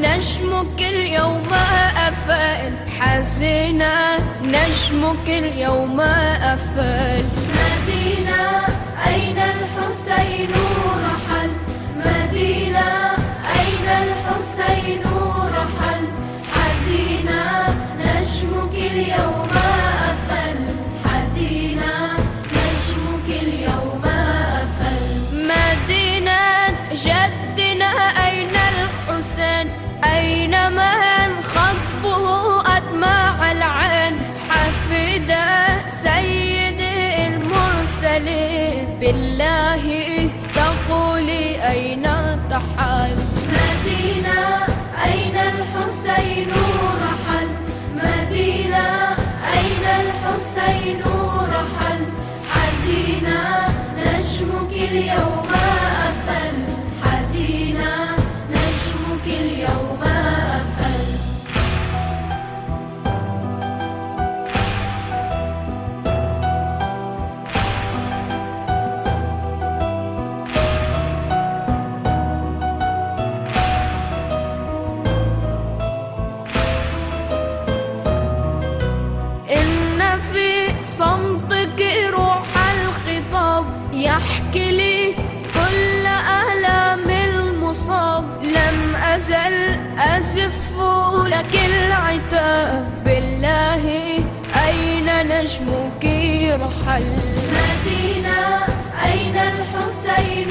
نجمك اليوم أفل. حزينا نجمك اليوم أفل. مدينة أين الحسين رحل؟ مدينة أين الحسين رحل؟ حزينة نجمك اليوم بالله تقولي أين ارتحل مدينة أين الحسين رحل؟ مدينة أين الحسين رحل؟ حزينة نجمك اليوم. يحكي لي كل ألام المصاب. لم أزل أزف لك العتاب. بالله أين نجمك رحل؟ مدينة أين الحسين؟